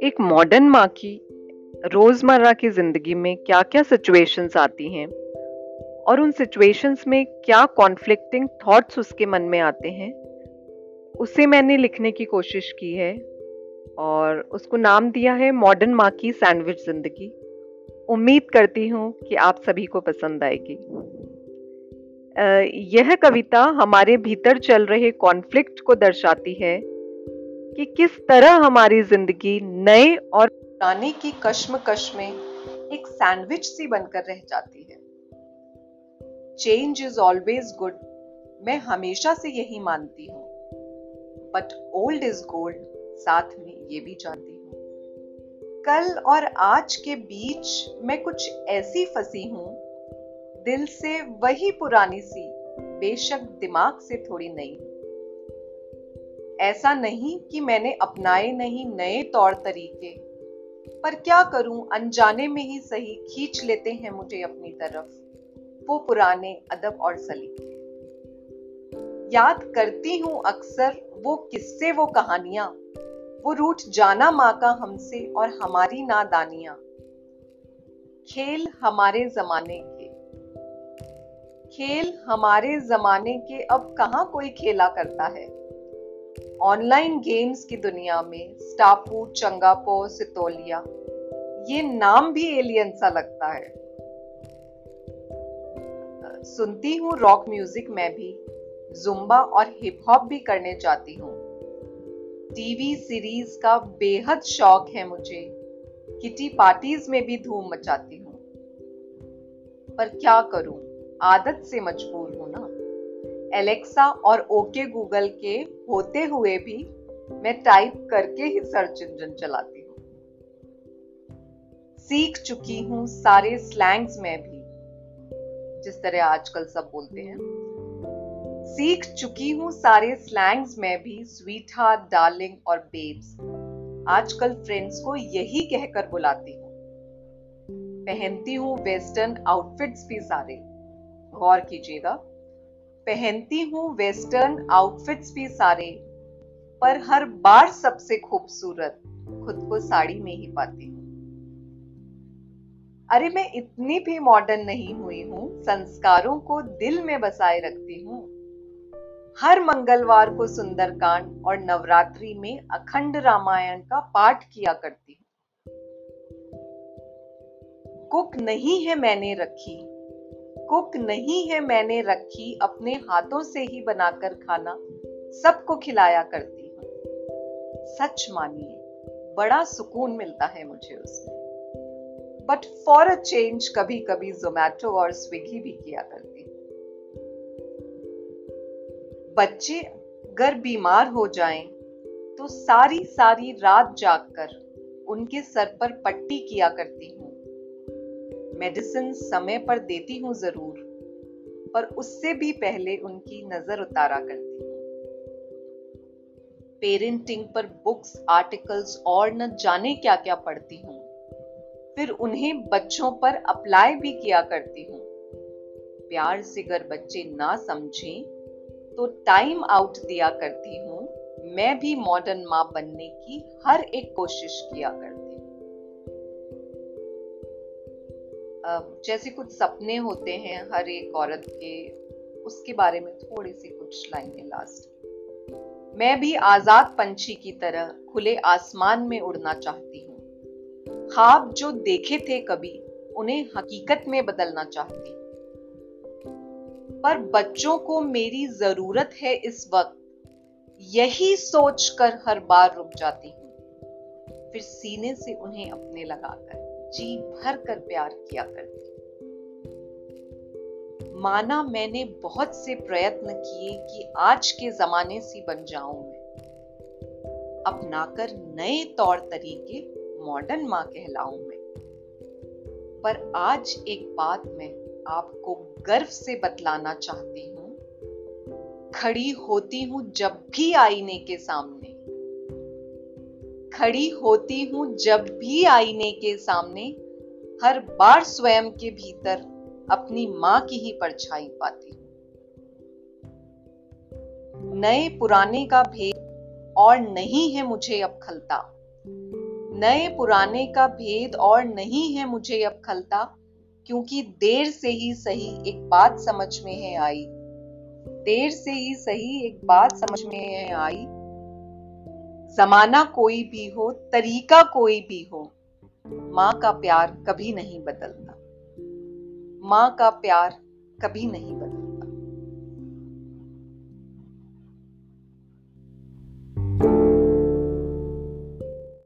एक मॉडर्न माँ की रोज़मर्रा की ज़िंदगी में क्या क्या सिचुएशंस आती हैं? और उन सिचुएशंस में क्या कॉन्फ्लिक्टिंग थॉट्स उसके मन में आते हैं? उसे मैंने लिखने की कोशिश की है और उसको नाम दिया है मॉडर्न माँ की सैंडविच ज़िंदगी। उम्मीद करती हूँ कि आप सभी को पसंद आएगी। यह कविता हमारे भीतर चल रहे कॉन्फ्लिक्ट को दर्शाती है कि किस तरह हमारी ज़िंदगी नए और पुराने की कश्मकश में एक सैंडविच सी बनकर रह जाती है। चेंज इज़ ऑलवेज गुड मैं हमेशा से यही मानती हूँ। बट ओल्ड इज़ गोल्ड साथ में ये भी जानती हूँ। कल और आज के बीच मैं कुछ ऐसी फंसी हूँ दिल से वही पुरानी सी, बेशक दिमाग से थोड़ी नई। ऐसा नहीं कि मैंने अपनाए नहीं नए तौर तरीके, पर क्या करूँ, अनजाने में ही सही खींच लेते हैं मुझे अपनी तरफ़, वो पुराने अदब और सलीके याद करती हूँ अक्सर वो किस्से, वो कहानियाँ, वो रूठ जाना माँ का हमसे और हमारी नादानियाँ। खेल हमारे जमाने के खेल हमारे जमाने के अब कहा कोई खेला करता है? ऑनलाइन गेम्स की दुनिया में स्टापू चंगापो सितोलिया ये नाम भी एलियन सा लगता है। सुनती हूँ रॉक म्यूज़िक मैं भी जुम्बा और हिप हॉप भी करने जाती हूँ। टीवी सीरीज़ का बेहद शौक है मुझे किटी पार्टीज़ में भी धूम मचाती हूँ। पर क्या करूँ? आदत से मजबूर हूँ ना एलेक्सा और ओके गूगल के होते हुए भी मैं टाइप करके ही सर्च इंजन चलाती हूँ। सीख चुकी हूँ सारे स्लैंग्स में भी, जिस तरह आजकल सब बोलते हैं। सीख चुकी हूँ सारे स्लैंग्स में भी स्वीट हार्ट डार्लिंग और बेब्स आजकल फ्रेंड्स को यही कहकर बुलाती हूँ। पहनती हूँ वेस्टर्न आउटफिट्स भी सारे। गौर कीजिएगा। पहनती हूँ वेस्टर्न आउटफिट्स भी सारे, पर हर बार सबसे खूबसूरत खुद को साड़ी में ही पाती हूँ। अरे, मैं इतनी भी मॉडर्न नहीं हुई हूँ, संस्कारों को दिल में बसाए रखती हूँ। हर मंगलवार को सुंदरकांड और नवरात्रि में अखंड रामायण का पाठ किया करती हूँ। कुक नहीं है मैंने रखी कुक नहीं है मैंने रखी अपने हाथों से ही बनाकर खाना, सबको खिलाया करती हूँ। सच मानिए, बड़ा सुकून मिलता है मुझे उसमें। बट फॉर अ चेंज कभी कभी जोमैटो और स्विगी भी किया करती हूँ। बच्चे अगर बीमार हो जाएँ तो सारी सारी रात जागकर उनके सर पर पट्टी किया करती हूँ। मेडिसिन समय पर देती हूँ ज़रूर, पर उससे भी पहले उनकी नज़र उतारा करती हूँ। पेरेंटिंग पर बुक्स आर्टिकल्स और न जाने क्या क्या पढ़ती हूँ। फिर उन्हें बच्चों पर अप्लाई भी किया करती हूँ। प्यार से अगर बच्चे ना समझें तो टाइम आउट दिया करती हूँ। मैं भी मॉडर्न माँ बनने की हर एक कोशिश किया करती जैसे कुछ सपने होते हैं हर एक औरत के, उसके बारे में थोड़ी सी कुछ लाइनें लास्ट मैं भी आज़ाद पंछी की तरह खुले आसमान में उड़ना चाहती हूँ। ख्वाब जो देखे थे कभी, उन्हें हकीकत में बदलना चाहती पर बच्चों को मेरी ज़रूरत है इस वक्त। यही सोचकर हर बार रुक जाती हूँ। फिर सीने से उन्हें अपने लगाकर। जी भर कर प्यार किया करती। माना मैंने बहुत से प्रयत्न किए कि आज के जमाने से बन जाऊँ मैं। अपनाकर नए तौर तरीके मॉडर्न माँ कहलाऊं मैं। पर आज एक बात मैं आपको गर्व से बतलाना चाहती हूँ। खड़ी होती हूँ जब भी आईने के सामने। खड़ी होती हूँ जब भी आईने के सामने। हर बार स्वयं के भीतर अपनी माँ की ही परछाई पाती हूँ। नए पुराने का भेद और नहीं है मुझे अब खलता। नए पुराने का भेद और नहीं है मुझे अब खलता, क्योंकि देर से ही सही एक बात समझ में है आई। देर से ही सही एक बात समझ में है आई जमाना कोई भी हो, तरीका कोई भी हो, माँ का प्यार कभी नहीं बदलता। माँ का प्यार कभी नहीं बदलता।